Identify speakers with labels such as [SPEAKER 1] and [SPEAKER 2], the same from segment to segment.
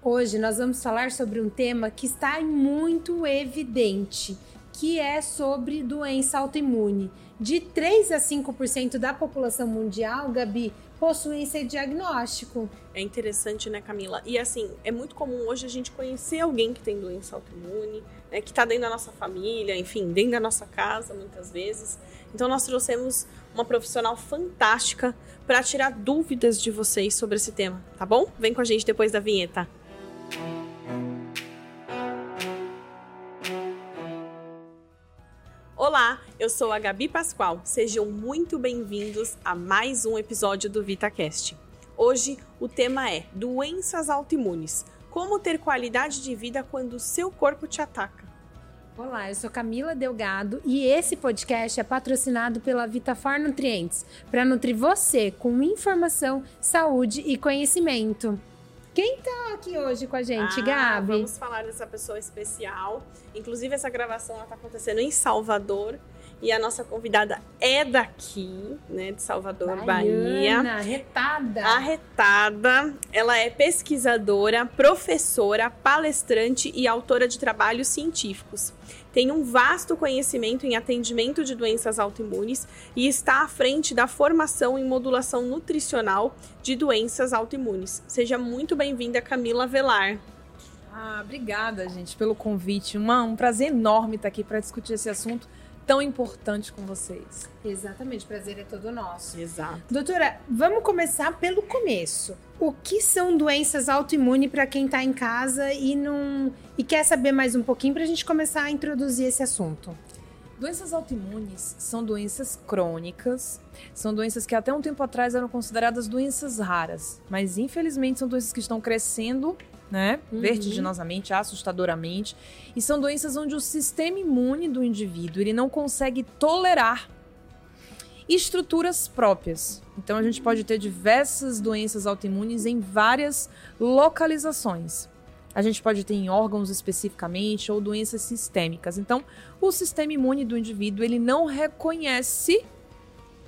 [SPEAKER 1] Hoje nós vamos falar sobre um tema que está muito evidente, que é sobre doença autoimune. De 3 a 5% da população mundial, Gabi, possuem esse diagnóstico.
[SPEAKER 2] É interessante, né, Camila? E assim, é muito comum hoje a gente conhecer alguém que tem doença autoimune, né, que está dentro da nossa família, enfim, dentro da nossa casa, muitas vezes. Então, nós trouxemos uma profissional fantástica para tirar dúvidas de vocês sobre esse tema, tá bom? Vem com a gente depois da vinheta. Olá, eu sou a Gabi Pascoal. Sejam muito bem-vindos a mais um episódio do VitaCast. Hoje o tema é doenças autoimunes. Como ter qualidade de vida quando o seu corpo te ataca?
[SPEAKER 1] Olá, eu sou Camila Delgado e esse podcast é patrocinado pela Vitafor Nutrientes para nutrir você com informação, saúde e conhecimento. Quem tá aqui hoje com a gente,
[SPEAKER 2] ah,
[SPEAKER 1] Gabi?
[SPEAKER 2] Vamos falar dessa pessoa especial. Inclusive, essa gravação está acontecendo em Salvador. E a nossa convidada é daqui, né, de Salvador, Baiana,
[SPEAKER 1] Bahia. Arretada.
[SPEAKER 2] Arretada. Ela é pesquisadora, professora, palestrante e autora de trabalhos científicos tem um vasto conhecimento em atendimento de doenças autoimunes e está à frente da formação em modulação nutricional de doenças autoimunes. Seja muito bem-vinda, Camila Velar.
[SPEAKER 3] Ah, obrigada, gente, pelo convite. Uma, um prazer enorme estar aqui para discutir esse assunto tão importante com vocês.
[SPEAKER 1] Exatamente, o prazer é todo nosso.
[SPEAKER 2] Exato.
[SPEAKER 1] Doutora, vamos começar pelo começo. O que são doenças autoimunes para quem está em casa e não e quer saber mais um pouquinho para a gente começar a introduzir esse assunto?
[SPEAKER 3] Doenças autoimunes são doenças crônicas, são doenças que até um tempo atrás eram consideradas doenças raras, mas infelizmente são doenças que estão crescendo né? Uhum. Vertiginosamente, assustadoramente. E são doenças onde o sistema imune do indivíduo ele não consegue tolerar estruturas próprias. Então a gente pode ter diversas doenças autoimunes em várias localizações. A gente pode ter em órgãos especificamente ou doenças sistêmicas. Então, o sistema imune do indivíduo ele não reconhece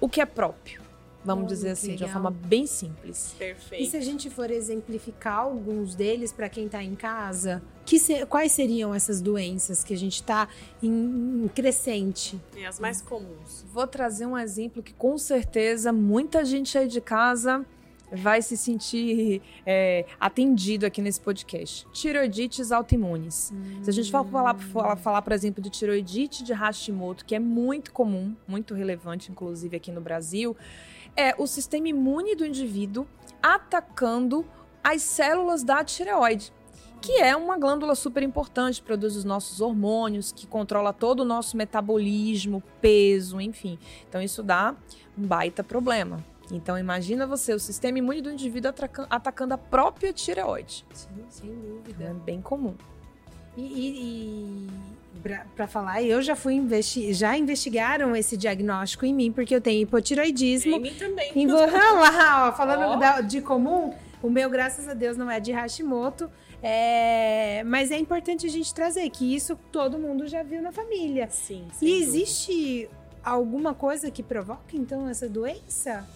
[SPEAKER 3] o que é próprio. Vamos dizer assim, legal. de uma forma bem simples.
[SPEAKER 2] Perfeito.
[SPEAKER 1] E se a gente for exemplificar alguns deles para quem está em casa, que se, quais seriam essas doenças que a gente está em, em, crescente?
[SPEAKER 2] É, as mais comuns.
[SPEAKER 3] Vou trazer um exemplo que com certeza muita gente aí de casa vai se sentir é, atendido aqui nesse podcast. Tiroidites autoimunes. Hum. Se a gente for falar, falar, falar, por exemplo, de tiroidite de Hashimoto, que é muito comum, muito relevante, inclusive aqui no Brasil, é o sistema imune do indivíduo atacando as células da tireoide, que é uma glândula super importante, produz os nossos hormônios, que controla todo o nosso metabolismo, peso, enfim. Então isso dá um baita problema. Então imagina você, o sistema imune do indivíduo atacando a própria tireoide.
[SPEAKER 1] Sim, sem dúvida.
[SPEAKER 3] É bem comum.
[SPEAKER 1] E, e, para falar, eu já fui investi já investigaram esse diagnóstico em mim, porque eu tenho hipotiroidismo.
[SPEAKER 2] Em mim também.
[SPEAKER 1] Em, lá, ó, falando oh. da, de comum, o meu, graças a Deus, não é de Hashimoto. É, mas é importante a gente trazer que isso todo mundo já viu na família.
[SPEAKER 2] Sim.
[SPEAKER 1] E existe alguma coisa que provoca então essa doença?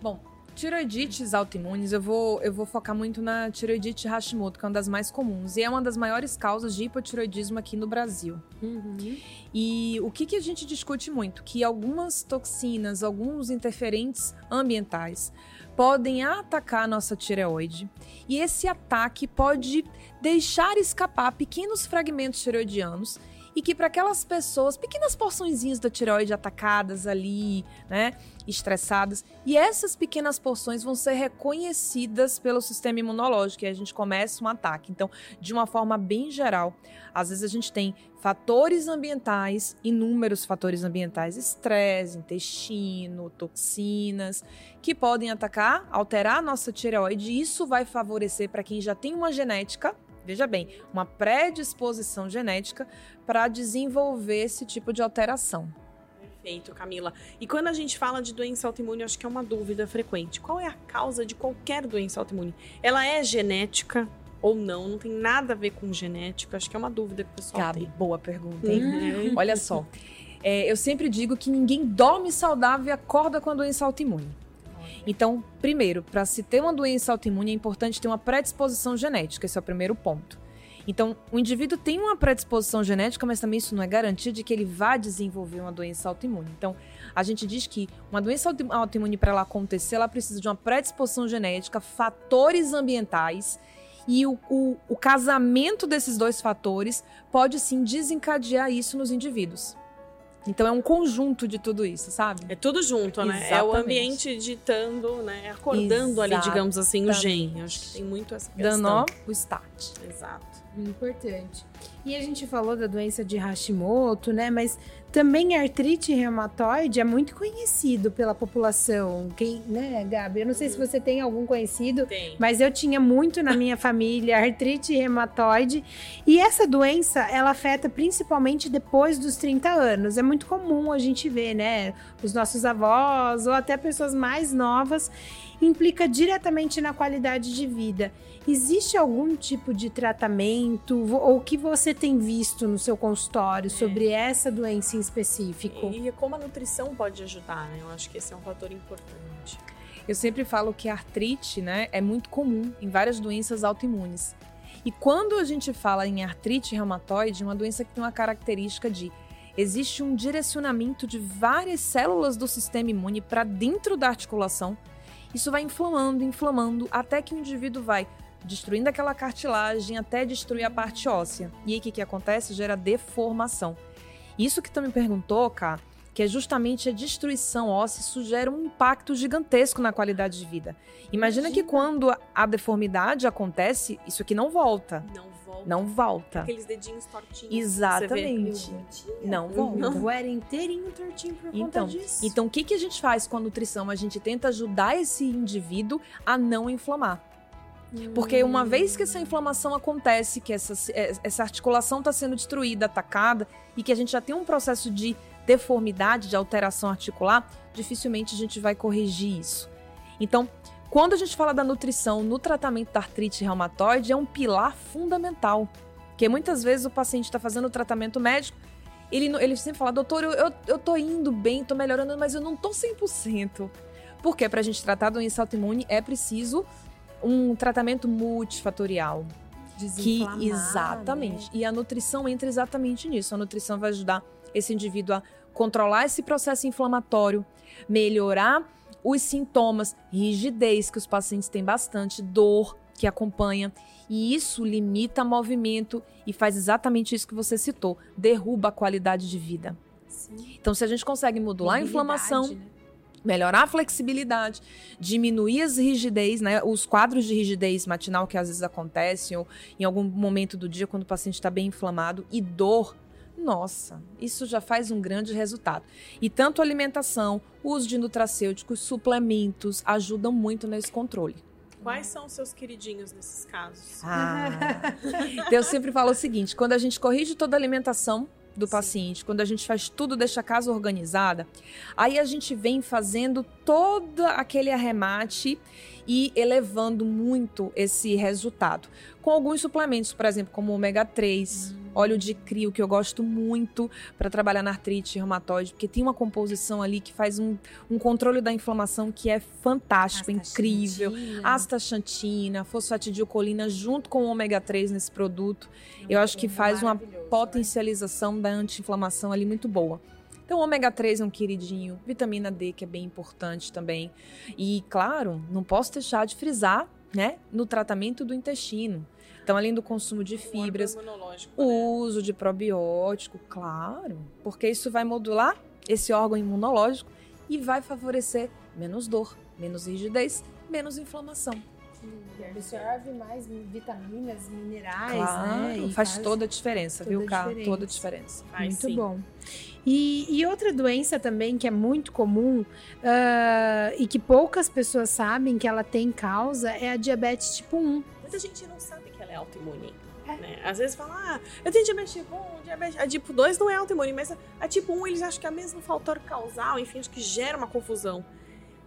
[SPEAKER 3] Bom, Tiroidites autoimunes, eu vou, eu vou focar muito na tiroidite Hashimoto, que é uma das mais comuns. E é uma das maiores causas de hipotiroidismo aqui no Brasil.
[SPEAKER 1] Uhum.
[SPEAKER 3] E o que, que a gente discute muito? Que algumas toxinas, alguns interferentes ambientais podem atacar a nossa tireoide. E esse ataque pode deixar escapar pequenos fragmentos tireoidianos e que para aquelas pessoas, pequenas porçõezinhas da tireoide atacadas ali, né, estressadas, e essas pequenas porções vão ser reconhecidas pelo sistema imunológico e a gente começa um ataque. Então, de uma forma bem geral, às vezes a gente tem fatores ambientais, inúmeros fatores ambientais, estresse, intestino, toxinas, que podem atacar, alterar a nossa tireoide, e isso vai favorecer para quem já tem uma genética veja bem, uma predisposição genética para desenvolver esse tipo de alteração.
[SPEAKER 2] Perfeito, Camila. E quando a gente fala de doença autoimune, acho que é uma dúvida frequente. Qual é a causa de qualquer doença autoimune? Ela é genética ou não? Não tem nada a ver com genética? Acho que é uma dúvida que o pessoal
[SPEAKER 3] Gabi,
[SPEAKER 2] tem.
[SPEAKER 3] boa pergunta, hein? Uhum. Olha só. É, eu sempre digo que ninguém dorme saudável e acorda com a doença autoimune. Então, primeiro, para se ter uma doença autoimune é importante ter uma predisposição genética, esse é o primeiro ponto. Então, o indivíduo tem uma predisposição genética, mas também isso não é garantia de que ele vá desenvolver uma doença autoimune. Então, a gente diz que uma doença autoimune, para ela acontecer, ela precisa de uma predisposição genética, fatores ambientais e o, o, o casamento desses dois fatores pode sim desencadear isso nos indivíduos. Então é um conjunto de tudo isso, sabe?
[SPEAKER 2] É tudo junto, né? Exatamente. É o ambiente ditando, né? Acordando Exatamente. ali, digamos assim, o gen. Acho que tem muito essa questão.
[SPEAKER 3] Dando o start.
[SPEAKER 2] Exato.
[SPEAKER 1] Importante. E a gente falou da doença de Hashimoto, né? Mas também artrite reumatoide é muito conhecido pela população. Quem, né, Gabi? Eu não sei uhum. se você tem algum conhecido,
[SPEAKER 2] tem.
[SPEAKER 1] mas eu tinha muito na minha família artrite reumatoide. E essa doença, ela afeta principalmente depois dos 30 anos. É muito comum a gente ver, né? Os nossos avós ou até pessoas mais novas implica diretamente na qualidade de vida. Existe algum tipo de tratamento ou que você tem visto no seu consultório é. sobre essa doença em específico?
[SPEAKER 2] E como a nutrição pode ajudar, né? Eu acho que esse é um fator importante.
[SPEAKER 3] Eu sempre falo que a artrite, né, é muito comum em várias doenças autoimunes. E quando a gente fala em artrite reumatoide, uma doença que tem uma característica de existe um direcionamento de várias células do sistema imune para dentro da articulação. Isso vai inflamando, inflamando, até que o indivíduo vai destruindo aquela cartilagem até destruir a parte óssea. E aí o que, que acontece? Gera deformação. Isso que tu me perguntou, Cá, que é justamente a destruição óssea, isso gera um impacto gigantesco na qualidade de vida. Imagina, Imagina. que quando a deformidade acontece, isso aqui não volta.
[SPEAKER 2] Não volta.
[SPEAKER 3] Não volta.
[SPEAKER 2] Aqueles dedinhos tortinhos.
[SPEAKER 3] Exatamente. Não volta.
[SPEAKER 1] Não era inteirinho tortinho por
[SPEAKER 3] então,
[SPEAKER 1] conta disso.
[SPEAKER 3] Então, o que, que a gente faz com a nutrição? A gente tenta ajudar esse indivíduo a não inflamar. Porque uma vez que essa inflamação acontece, que essa, é, essa articulação está sendo destruída, atacada, e que a gente já tem um processo de deformidade, de alteração articular, dificilmente a gente vai corrigir isso. Então, quando a gente fala da nutrição no tratamento da artrite reumatoide, é um pilar fundamental. Porque muitas vezes o paciente está fazendo o tratamento médico, ele, ele sempre fala, doutor, eu, eu, eu tô indo bem, tô melhorando, mas eu não tô 100%. Porque para a gente tratar doença autoimune é preciso um tratamento multifatorial. Que exatamente. Né? E a nutrição entra exatamente nisso. A nutrição vai ajudar esse indivíduo a controlar esse processo inflamatório, melhorar os sintomas, rigidez que os pacientes têm bastante, dor que acompanha, e isso limita movimento e faz exatamente isso que você citou, derruba a qualidade de vida. Sim. Então, se a gente consegue modular a inflamação, né? melhorar a flexibilidade, diminuir as rigidez, né, os quadros de rigidez matinal que às vezes acontecem ou em algum momento do dia quando o paciente está bem inflamado e dor. Nossa, isso já faz um grande resultado. E tanto a alimentação, o uso de nutracêuticos, suplementos ajudam muito nesse controle.
[SPEAKER 2] Quais são os seus queridinhos nesses casos?
[SPEAKER 3] Ah, eu sempre falo o seguinte: quando a gente corrige toda a alimentação, do Sim. paciente, quando a gente faz tudo, deixa a casa organizada, aí a gente vem fazendo todo aquele arremate e elevando muito esse resultado. Com alguns suplementos, por exemplo, como o ômega 3, hum. óleo de crio, que eu gosto muito para trabalhar na artrite reumatoide, porque tem uma composição ali que faz um, um controle da inflamação que é fantástico, incrível. Astaxantina, fosfatidilcolina junto com o ômega 3 nesse produto. eu acho que faz uma né? potencialização né? da anti-inflamação ali muito boa. Então, ômega 3 é um queridinho, vitamina D, que é bem importante também. E, claro, não posso deixar de frisar, né, no tratamento do intestino. Então, além do consumo de fibras, o né? uso de probiótico, claro, porque isso vai modular esse órgão imunológico e vai favorecer menos dor, menos rigidez, menos inflamação.
[SPEAKER 1] Absorve mais vitaminas, minerais,
[SPEAKER 3] claro,
[SPEAKER 1] né?
[SPEAKER 3] faz, faz, toda a diferença, viu, Cá? Toda a diferença.
[SPEAKER 1] Faz, Muito sim. bom. E, e, outra doença também que é muito comum uh, e que poucas pessoas sabem que ela tem causa é a diabetes tipo 1.
[SPEAKER 2] Muita gente não sabe que ela é autoimune. É. Né? Às vezes fala, ah, eu tenho diabetes tipo 1, diabetes... a tipo 2 não é autoimune, mas a, a tipo 1 eles acham que é o mesmo fator causal, enfim, acho que gera uma confusão.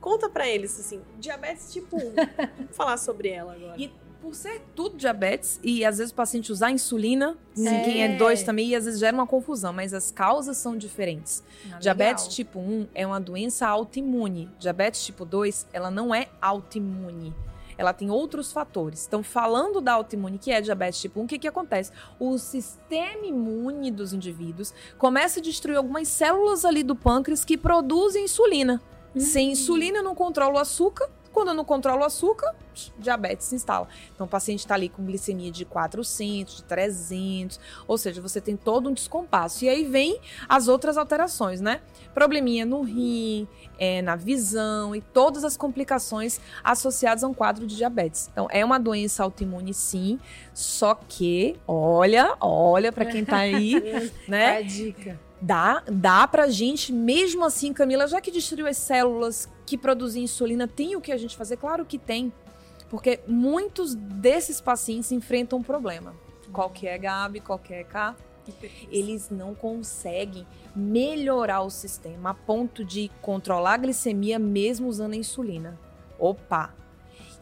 [SPEAKER 2] Conta para eles, assim, diabetes tipo 1. Vamos falar sobre ela agora.
[SPEAKER 3] E por ser tudo diabetes, e às vezes o paciente usar insulina,
[SPEAKER 1] É.
[SPEAKER 3] quem é dois também, e às vezes gera uma confusão, mas as causas são diferentes.
[SPEAKER 1] Ah,
[SPEAKER 3] Diabetes
[SPEAKER 1] legal.
[SPEAKER 3] tipo 1 é uma doença autoimune. Diabetes tipo 2, ela não é autoimune. Ela tem outros fatores. Então, falando da autoimune, que é diabetes tipo 1, o que, que acontece? O sistema imune dos indivíduos começa a destruir algumas células ali do pâncreas que produzem insulina. Sem insulina, eu não controlo o açúcar. Quando eu não controlo o açúcar, diabetes se instala. Então, o paciente está ali com glicemia de 400, de 300, ou seja, você tem todo um descompasso. E aí vem as outras alterações, né? Probleminha no rim, é, na visão e todas as complicações associadas a um quadro de diabetes. Então, é uma doença autoimune, sim, só que, olha, olha para quem tá aí, né?
[SPEAKER 1] É a dica.
[SPEAKER 3] Dá, dá pra gente, mesmo assim, Camila, já que destruiu as células que produzem insulina, tem o que a gente fazer? Claro que tem. Porque muitos desses pacientes enfrentam um problema. Qual que é, Gabi? Qual que é, Cá? Eles não conseguem melhorar o sistema a ponto de controlar a glicemia mesmo usando a insulina. Opa!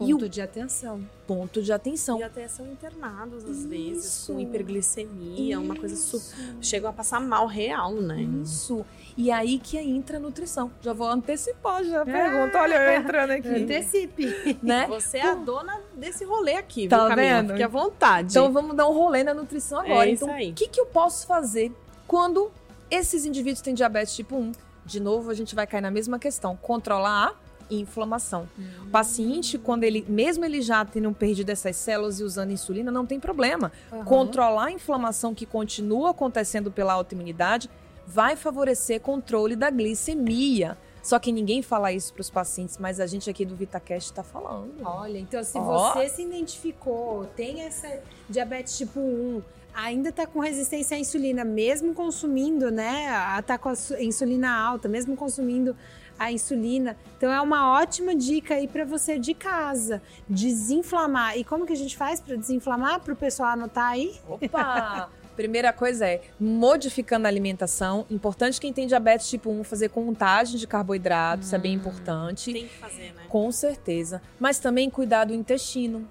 [SPEAKER 3] E
[SPEAKER 1] Ponto
[SPEAKER 3] o
[SPEAKER 1] de atenção.
[SPEAKER 3] ponto de atenção.
[SPEAKER 2] E até são internados, às
[SPEAKER 3] Isso.
[SPEAKER 2] vezes, com hiperglicemia, uma coisa su...
[SPEAKER 3] Isso.
[SPEAKER 2] Chegam a passar mal real, né?
[SPEAKER 3] Isso. E aí que entra a nutrição. Já vou antecipar já a pergunta. Olha, eu entrando aqui.
[SPEAKER 1] Antecipe.
[SPEAKER 3] né?
[SPEAKER 2] Você é a dona desse rolê aqui,
[SPEAKER 3] Tá
[SPEAKER 2] viu, Camila?
[SPEAKER 3] vendo?
[SPEAKER 2] Fique à vontade.
[SPEAKER 3] Então vamos dar um rolê na nutrição agora.
[SPEAKER 2] É isso
[SPEAKER 3] então, o que, que eu posso fazer quando esses indivíduos têm diabetes tipo 1? De novo, a gente vai cair na mesma questão: controlar a inflamação. O paciente, quando ele, mesmo ele já tendo perdido essas células e usando insulina, não tem problema.
[SPEAKER 1] Aham.
[SPEAKER 3] Controlar a inflamação que continua acontecendo pela autoimunidade vai favorecer controle da glicemia. Só que ninguém fala isso para os pacientes, mas a gente aqui do VitaCast está falando.
[SPEAKER 1] Olha, então se
[SPEAKER 3] Ó.
[SPEAKER 1] você se identificou, tem essa diabetes tipo 1, ainda tá com resistência à insulina, mesmo consumindo, né? a- Tá com a su- insulina alta, mesmo consumindo a insulina. Então é uma ótima dica aí para você de casa, desinflamar. E como que a gente faz para desinflamar para o pessoal anotar aí?
[SPEAKER 3] Opa! Primeira coisa é modificando a alimentação. Importante quem tem diabetes tipo 1 fazer contagem de carboidratos, isso é bem importante.
[SPEAKER 2] Tem que fazer, né?
[SPEAKER 3] Com certeza. Mas também cuidar do intestino.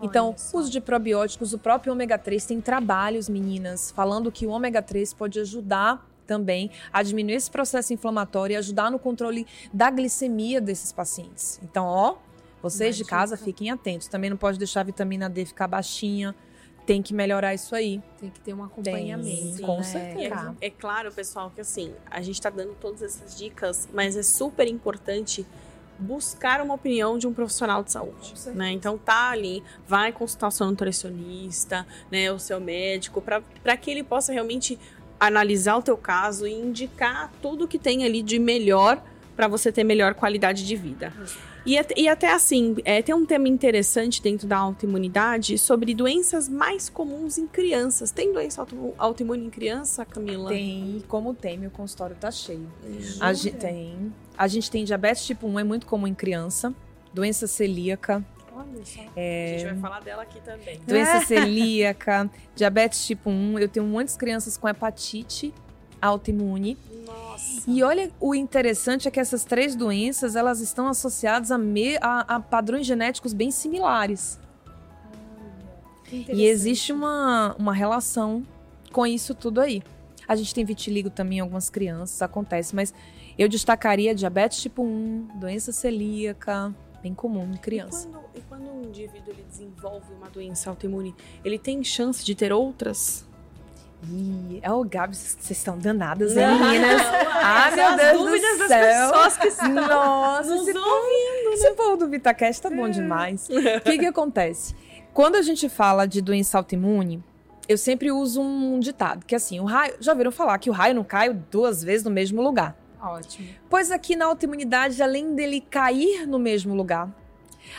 [SPEAKER 3] Então, uso de probióticos, o próprio ômega 3 tem trabalhos, meninas, falando que o ômega 3 pode ajudar também a diminuir esse processo inflamatório e ajudar no controle da glicemia desses pacientes. Então, ó, vocês de
[SPEAKER 1] Uma
[SPEAKER 3] casa fiquem atentos. Também não pode deixar a vitamina D ficar baixinha. Tem que melhorar isso aí.
[SPEAKER 1] Tem que ter um acompanhamento.
[SPEAKER 3] Sim, com
[SPEAKER 1] né?
[SPEAKER 3] certeza.
[SPEAKER 2] É claro, pessoal, que assim, a gente tá dando todas essas dicas, mas é super importante buscar uma opinião de um profissional de saúde, né? Então tá ali, vai consultar o seu nutricionista, né, o seu médico, para que ele possa realmente analisar o teu caso e indicar tudo que tem ali de melhor para você ter melhor qualidade de vida. E, e até assim, é, tem um tema interessante dentro da autoimunidade sobre doenças mais comuns em crianças. Tem doença auto- autoimune em criança, Camila?
[SPEAKER 3] Tem, como tem, meu consultório tá cheio. A gente tem. A gente tem diabetes tipo 1, é muito comum em criança. Doença celíaca,
[SPEAKER 2] Olha só.
[SPEAKER 3] É.
[SPEAKER 2] A gente vai falar dela aqui também.
[SPEAKER 3] doença celíaca, diabetes tipo 1. Eu tenho muitas crianças com hepatite autoimune.
[SPEAKER 2] Nossa.
[SPEAKER 3] E olha, o interessante é que essas três doenças, elas estão associadas a, me- a- a padrões genéticos bem similares. E existe uma, uma relação com isso tudo aí. A gente tem vitiligo também em algumas crianças, acontece, mas eu destacaria diabetes tipo 1, doença celíaca, bem comum em criança.
[SPEAKER 2] E quando, e quando um indivíduo ele desenvolve uma doença autoimune, ele tem chance de ter outras?
[SPEAKER 3] Ih, oh, Gabi, vocês estão danadas, hein, meninas? Ah, meu Deus
[SPEAKER 2] dúvidas
[SPEAKER 3] do
[SPEAKER 2] das
[SPEAKER 3] céu.
[SPEAKER 2] pessoas que estão
[SPEAKER 3] Nossa,
[SPEAKER 2] nos
[SPEAKER 3] esse povo, esse povo do VitaCast tá bom demais. O que que acontece? Quando a gente fala de doença autoimune, eu sempre uso um ditado, que é assim, o raio, já ouviram falar que o raio não cai duas vezes no mesmo lugar.
[SPEAKER 1] Ótimo.
[SPEAKER 3] Pois aqui na autoimunidade, além dele cair no mesmo lugar,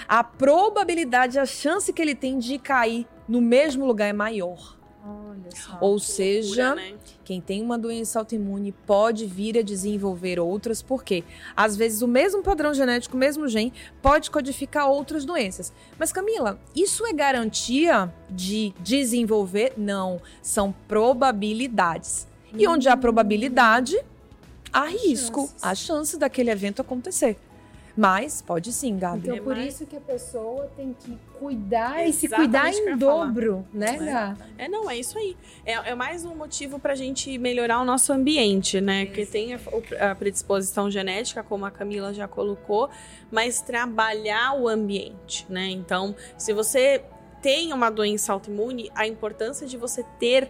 [SPEAKER 3] a probabilidade, a chance que ele tem de cair no mesmo lugar é maior.
[SPEAKER 1] Olha só.
[SPEAKER 3] Ou seja,
[SPEAKER 2] Loucura, né?
[SPEAKER 3] quem tem uma doença autoimune pode vir a desenvolver outras, porque às vezes o mesmo padrão genético, o mesmo gene, pode codificar outras doenças. Mas Camila, isso é garantia de desenvolver? Não, são probabilidades. E onde há probabilidade, há risco,
[SPEAKER 1] chances.
[SPEAKER 3] há chance daquele evento acontecer. Mas pode sim, Gabi.
[SPEAKER 1] Então,
[SPEAKER 2] É
[SPEAKER 1] por isso que a pessoa tem que cuidar e se cuidar
[SPEAKER 2] Exatamente
[SPEAKER 1] em
[SPEAKER 2] ia falar.
[SPEAKER 1] dobro, né, Gá?
[SPEAKER 2] É, não, é isso aí. É, é mais um motivo pra gente melhorar o nosso ambiente, né? Que tem a, a predisposição genética, como a Camila já colocou, mas trabalhar o ambiente, né? Então, se você tem uma doença autoimune, a importância de você ter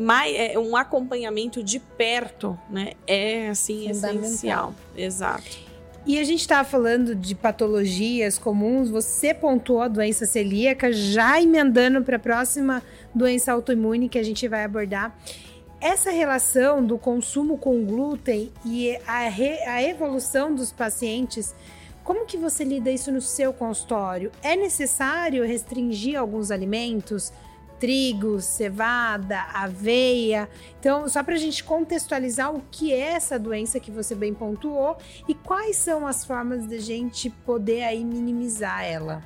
[SPEAKER 2] mais, é, um acompanhamento de perto, né? É, assim, essencial. Exato.
[SPEAKER 1] E a gente estava falando de patologias comuns, você pontuou a doença celíaca, já emendando para a próxima doença autoimune que a gente vai abordar. Essa relação do consumo com glúten e a, re- a evolução dos pacientes, como que você lida isso no seu consultório? É necessário restringir alguns alimentos? Trigo, cevada, aveia. Então, só para a gente contextualizar o que é essa doença que você bem pontuou e quais são as formas de a gente poder aí minimizar ela.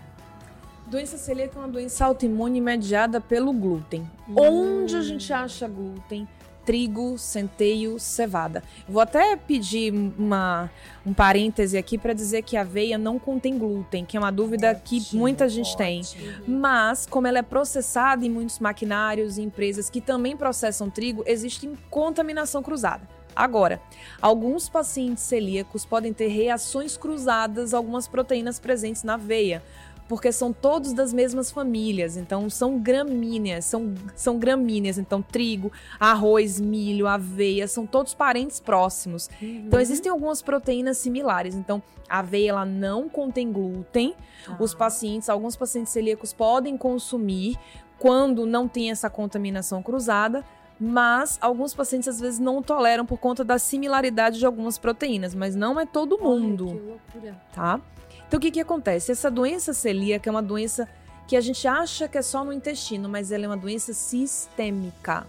[SPEAKER 3] Doença celíaca é uma doença autoimune mediada pelo glúten.
[SPEAKER 1] Hum.
[SPEAKER 3] Onde a gente acha glúten? Trigo, centeio, cevada. Vou até pedir uma, um parêntese aqui para dizer que a aveia não contém glúten, que é uma dúvida que muita gente tem. Mas, como ela é processada em muitos maquinários e empresas que também processam trigo, existe contaminação cruzada. Agora, alguns pacientes celíacos podem ter reações cruzadas a algumas proteínas presentes na aveia, porque são todos das mesmas famílias, então são gramíneas, são, são gramíneas, então trigo, arroz, milho, aveia, são todos parentes próximos. Então existem algumas proteínas similares, então a aveia ela não contém glúten, os pacientes, alguns pacientes celíacos podem consumir quando não tem essa contaminação cruzada, mas alguns pacientes às vezes não toleram por conta da similaridade de algumas proteínas, mas não é todo mundo,
[SPEAKER 1] Olha, que loucura.
[SPEAKER 3] tá? Então o que que acontece? Essa doença celíaca é uma doença que a gente acha que é só no intestino, mas ela é uma doença sistêmica.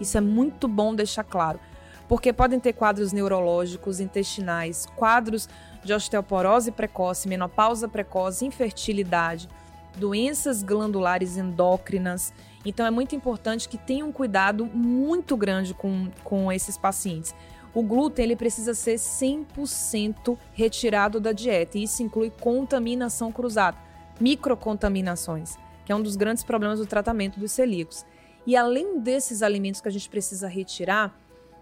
[SPEAKER 3] Isso é muito bom deixar claro. Porque podem ter quadros neurológicos, intestinais, quadros de osteoporose precoce, menopausa precoce, infertilidade, doenças glandulares endócrinas. Então é muito importante que tenham um cuidado muito grande com, com esses pacientes. O glúten ele precisa ser 100% retirado da dieta, e isso inclui contaminação cruzada, microcontaminações, que é um dos grandes problemas do tratamento dos celíacos. E além desses alimentos que a gente precisa retirar,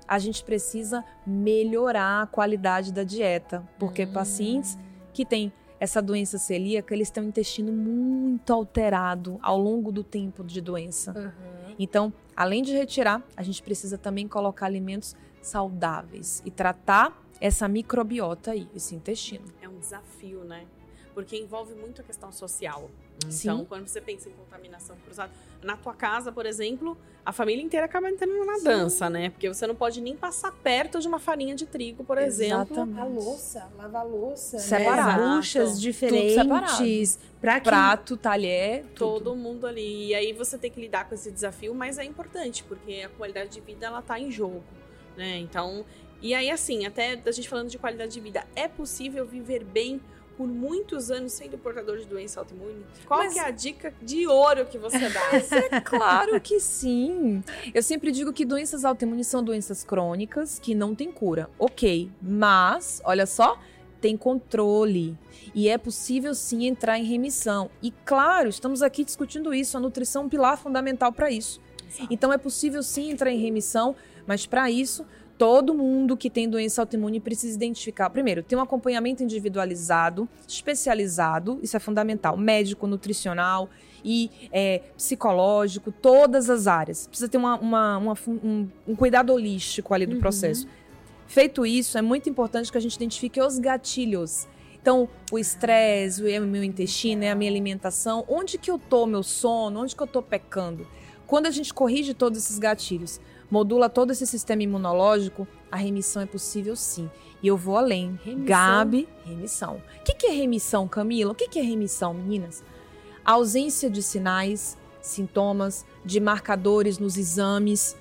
[SPEAKER 3] a gente precisa melhorar a qualidade da dieta, porque pacientes que têm essa doença celíaca, eles têm o intestino muito alterado ao longo do tempo de doença. Então, além de retirar, a gente precisa também colocar alimentos saudáveis e tratar essa microbiota aí, esse intestino.
[SPEAKER 2] É um desafio, né? Porque envolve muito a questão social.
[SPEAKER 3] Sim.
[SPEAKER 2] Então, quando você pensa em contaminação cruzada, na tua casa, por exemplo, a família inteira acaba entrando na dança, né? Porque você não pode nem passar perto de uma farinha de trigo, por exemplo.
[SPEAKER 3] Exatamente.
[SPEAKER 1] A louça, lavar louça,
[SPEAKER 3] Separado.
[SPEAKER 1] né? buchas
[SPEAKER 2] Tudo
[SPEAKER 1] diferentes, que
[SPEAKER 3] Prato, talher, tudo.
[SPEAKER 2] Todo mundo ali. E aí você tem que lidar com esse desafio, mas é importante, porque a qualidade de vida ela tá em jogo, né? Então, e aí assim, até a gente falando de qualidade de vida, é possível viver bem por muitos anos sendo portador de doença autoimune? Qual
[SPEAKER 3] Mas-
[SPEAKER 2] que é a dica de ouro que você dá?
[SPEAKER 3] É claro que sim. Eu sempre digo que doenças autoimunes são doenças crônicas que não têm cura. Ok, mas, olha só, tem controle. E é possível sim entrar em remissão. E claro, estamos aqui discutindo isso. A nutrição é um pilar fundamental para isso. Então é possível sim entrar em remissão, mas para isso, todo mundo que tem doença autoimune precisa identificar. Primeiro, ter um acompanhamento individualizado, especializado, isso é fundamental, médico, nutricional e é, psicológico, todas as áreas. Precisa ter uma, uma- uma um, um cuidado holístico ali do
[SPEAKER 1] Uhum.
[SPEAKER 3] processo. Feito isso, é muito importante que a gente identifique os gatilhos. Então, o estresse, o meu intestino, é a minha alimentação, onde que eu tô, meu sono, onde que eu tô pecando. Quando a gente corrige todos esses gatilhos, modula todo esse sistema imunológico, a remissão é possível sim. E eu vou além.
[SPEAKER 1] Remissão?
[SPEAKER 3] Gabi, remissão. O que, que é remissão, Camila? O que, que é remissão, meninas? A ausência de sinais, sintomas, de marcadores nos exames.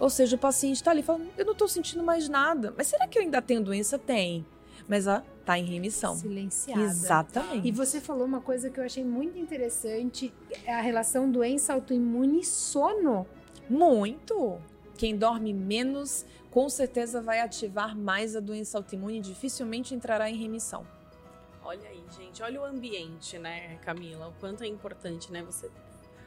[SPEAKER 3] Ou seja, o paciente está ali falando, eu não estou sentindo mais nada. Mas será que eu ainda tenho doença? Tem. Mas ela está em remissão.
[SPEAKER 1] silenciada.
[SPEAKER 3] Exatamente.
[SPEAKER 1] E você falou uma coisa que eu achei muito interessante, é a relação doença autoimune e sono.
[SPEAKER 3] Muito. Quem dorme menos, com certeza vai ativar mais a doença autoimune e dificilmente entrará em remissão.
[SPEAKER 2] Olha aí, gente, olha o ambiente, né, Camila? O quanto é importante, né, você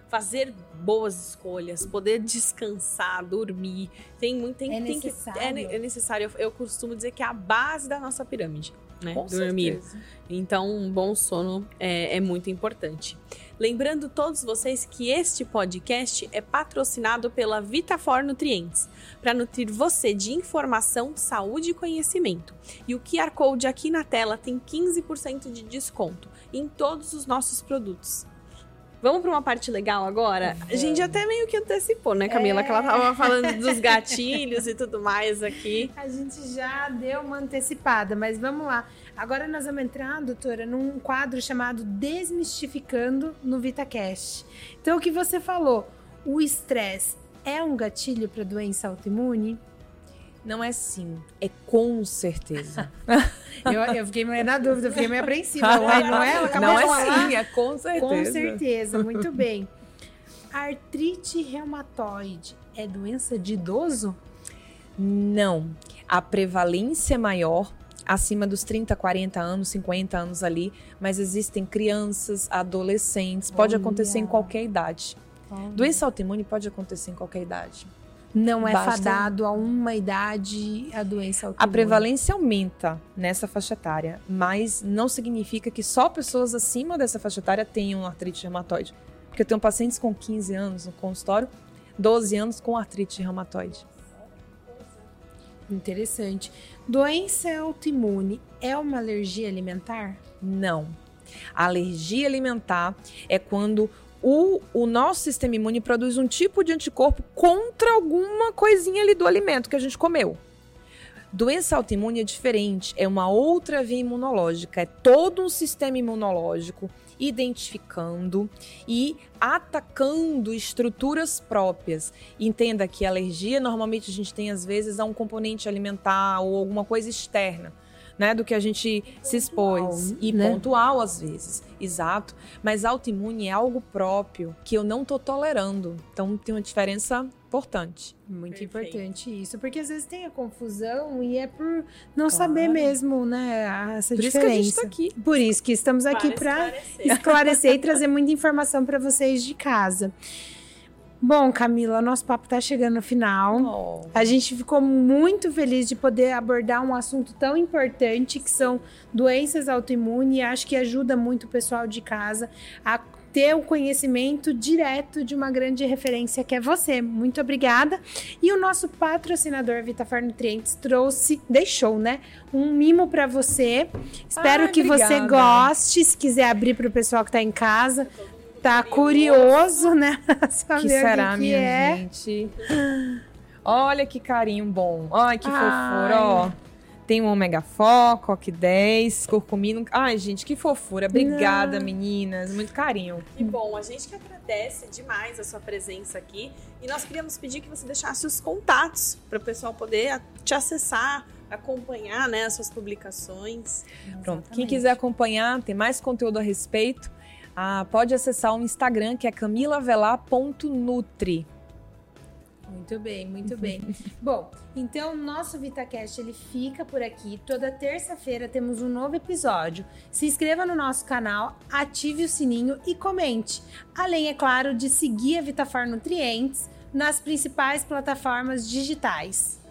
[SPEAKER 2] fazer boas escolhas, poder descansar, dormir. Tem muito, tem,
[SPEAKER 1] É
[SPEAKER 2] tem que
[SPEAKER 1] necessário.
[SPEAKER 2] é, é necessário. Eu, eu costumo dizer que é a base da nossa pirâmide, né?
[SPEAKER 3] Com
[SPEAKER 2] dormir.
[SPEAKER 3] certeza.
[SPEAKER 2] Então, um bom sono é, é muito importante. Lembrando todos vocês que este podcast é patrocinado pela Vitafor Nutrientes, para nutrir você de informação, saúde e conhecimento. E o QR Code aqui na tela tem 15% de desconto em todos os nossos produtos. Vamos para uma parte legal agora? A gente até meio que antecipou, né, Camila?
[SPEAKER 1] É.
[SPEAKER 2] Que ela tava falando dos gatilhos e tudo mais aqui.
[SPEAKER 1] A gente já deu uma antecipada, mas vamos lá. Agora nós vamos entrar, doutora, num quadro chamado Desmistificando no VitaCast. Então, o que você falou, o estresse é um gatilho para doença autoimune?
[SPEAKER 3] Não é sim, é com certeza.
[SPEAKER 1] Eu, eu fiquei meio na dúvida, eu fiquei meio apreensiva. Ué, não é? Ela acabou
[SPEAKER 3] Não
[SPEAKER 1] de
[SPEAKER 3] é
[SPEAKER 1] falar.
[SPEAKER 3] sim, é com certeza.
[SPEAKER 1] Com certeza, muito bem. Artrite reumatoide é doença de idoso?
[SPEAKER 3] Não. A prevalência é maior acima dos 30, 40 anos, 50 anos ali, mas existem crianças, adolescentes, pode
[SPEAKER 1] Olha.
[SPEAKER 3] acontecer em qualquer idade. Doença autoimune pode acontecer em qualquer idade.
[SPEAKER 1] Não é
[SPEAKER 3] Basta-
[SPEAKER 1] fadado a uma idade a doença autoimune.
[SPEAKER 3] A prevalência aumenta nessa faixa etária, mas não significa que só pessoas acima dessa faixa etária tenham artrite reumatoide. Porque eu tenho pacientes com 15 anos no consultório, 12 anos com artrite reumatoide.
[SPEAKER 1] Interessante. Doença autoimune é uma alergia alimentar?
[SPEAKER 3] Não. A alergia alimentar é quando o, o nosso sistema imune produz um tipo de anticorpo contra alguma coisinha ali do alimento que a gente comeu. Doença autoimune é diferente, é uma outra via imunológica, é todo um sistema imunológico identificando e atacando estruturas próprias. Entenda que a alergia normalmente a gente tem às vezes a um componente alimentar ou alguma coisa externa. Né, do que a gente se expôs. E
[SPEAKER 1] né?
[SPEAKER 3] pontual, às vezes. Exato. Mas autoimune é algo próprio que eu não tô tolerando. Então tem uma diferença importante.
[SPEAKER 1] Muito
[SPEAKER 2] Perfeito.
[SPEAKER 1] importante isso, porque às vezes tem a confusão e é por não saber mesmo, né, essa
[SPEAKER 3] Por isso que a
[SPEAKER 1] diferença.
[SPEAKER 3] gente tá aqui.
[SPEAKER 1] Por isso que estamos aqui para
[SPEAKER 2] esclarecer.
[SPEAKER 1] esclarecer e trazer muita informação para vocês de casa. Bom, Camila, nosso papo tá chegando no final. A gente ficou muito feliz de poder abordar um assunto tão importante que são doenças autoimunes e acho que ajuda muito o pessoal de casa a ter o conhecimento direto de uma grande referência que é você. Muito obrigada. E o nosso patrocinador Vitafar Nutrientes trouxe, deixou, né, um mimo para você. Espero
[SPEAKER 3] Ai,
[SPEAKER 1] que você
[SPEAKER 3] obrigada.
[SPEAKER 1] goste, se quiser abrir para o pessoal que tá em casa. Tá curioso, né? Saber
[SPEAKER 3] que
[SPEAKER 1] o
[SPEAKER 3] será,
[SPEAKER 1] que
[SPEAKER 3] minha
[SPEAKER 1] é.
[SPEAKER 3] gente? Olha que carinho bom. Ai, que
[SPEAKER 1] Ai.
[SPEAKER 3] fofura, ó. Tem um ômega foco, coque 10, curcumino. Ai, gente, que fofura. Obrigada,
[SPEAKER 1] Não.
[SPEAKER 3] meninas. Muito carinho.
[SPEAKER 2] Que bom, a gente que agradece demais a sua presença aqui e nós queríamos pedir que você deixasse os contatos para o pessoal poder te acessar, acompanhar né, as suas publicações.
[SPEAKER 3] Pronto. Quem quiser acompanhar, tem mais conteúdo a respeito, ah, pode acessar o Instagram, que é camilavelar.nutri.
[SPEAKER 1] Muito bem, muito bem. Bom, então nosso VitaCast ele fica por aqui. Toda terça-feira temos um novo episódio. Se inscreva no nosso canal, ative o sininho e comente. Além, é claro, de seguir a Vitafar Nutrientes nas principais plataformas digitais.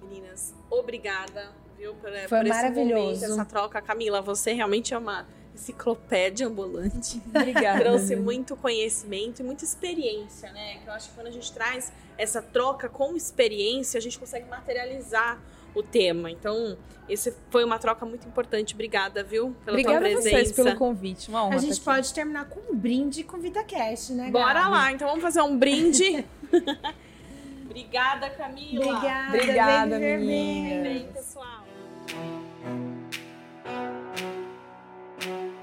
[SPEAKER 2] Meninas, obrigada, viu, por,
[SPEAKER 1] Foi
[SPEAKER 2] por esse
[SPEAKER 1] maravilhoso.
[SPEAKER 2] momento, essa troca. Camila, você realmente é uma enciclopédia ambulante.
[SPEAKER 3] Obrigada.
[SPEAKER 2] Trouxe muito conhecimento e muita experiência, né? Que eu acho que quando a gente traz essa troca com experiência, a gente consegue materializar o tema. Então, esse foi uma troca muito importante. Obrigada, viu? Pela
[SPEAKER 3] Obrigada
[SPEAKER 2] tua
[SPEAKER 3] a
[SPEAKER 2] presença.
[SPEAKER 3] vocês pelo convite. Uma honra
[SPEAKER 1] A
[SPEAKER 3] estar
[SPEAKER 1] gente
[SPEAKER 3] aqui.
[SPEAKER 1] pode terminar com um brinde com o VitaCast, né,
[SPEAKER 2] Bora
[SPEAKER 1] Gabi?
[SPEAKER 2] lá, então vamos fazer um brinde. Obrigada, Camila.
[SPEAKER 1] Obrigada,
[SPEAKER 3] Obrigada,
[SPEAKER 1] bem. Bem,
[SPEAKER 3] Thank
[SPEAKER 2] you.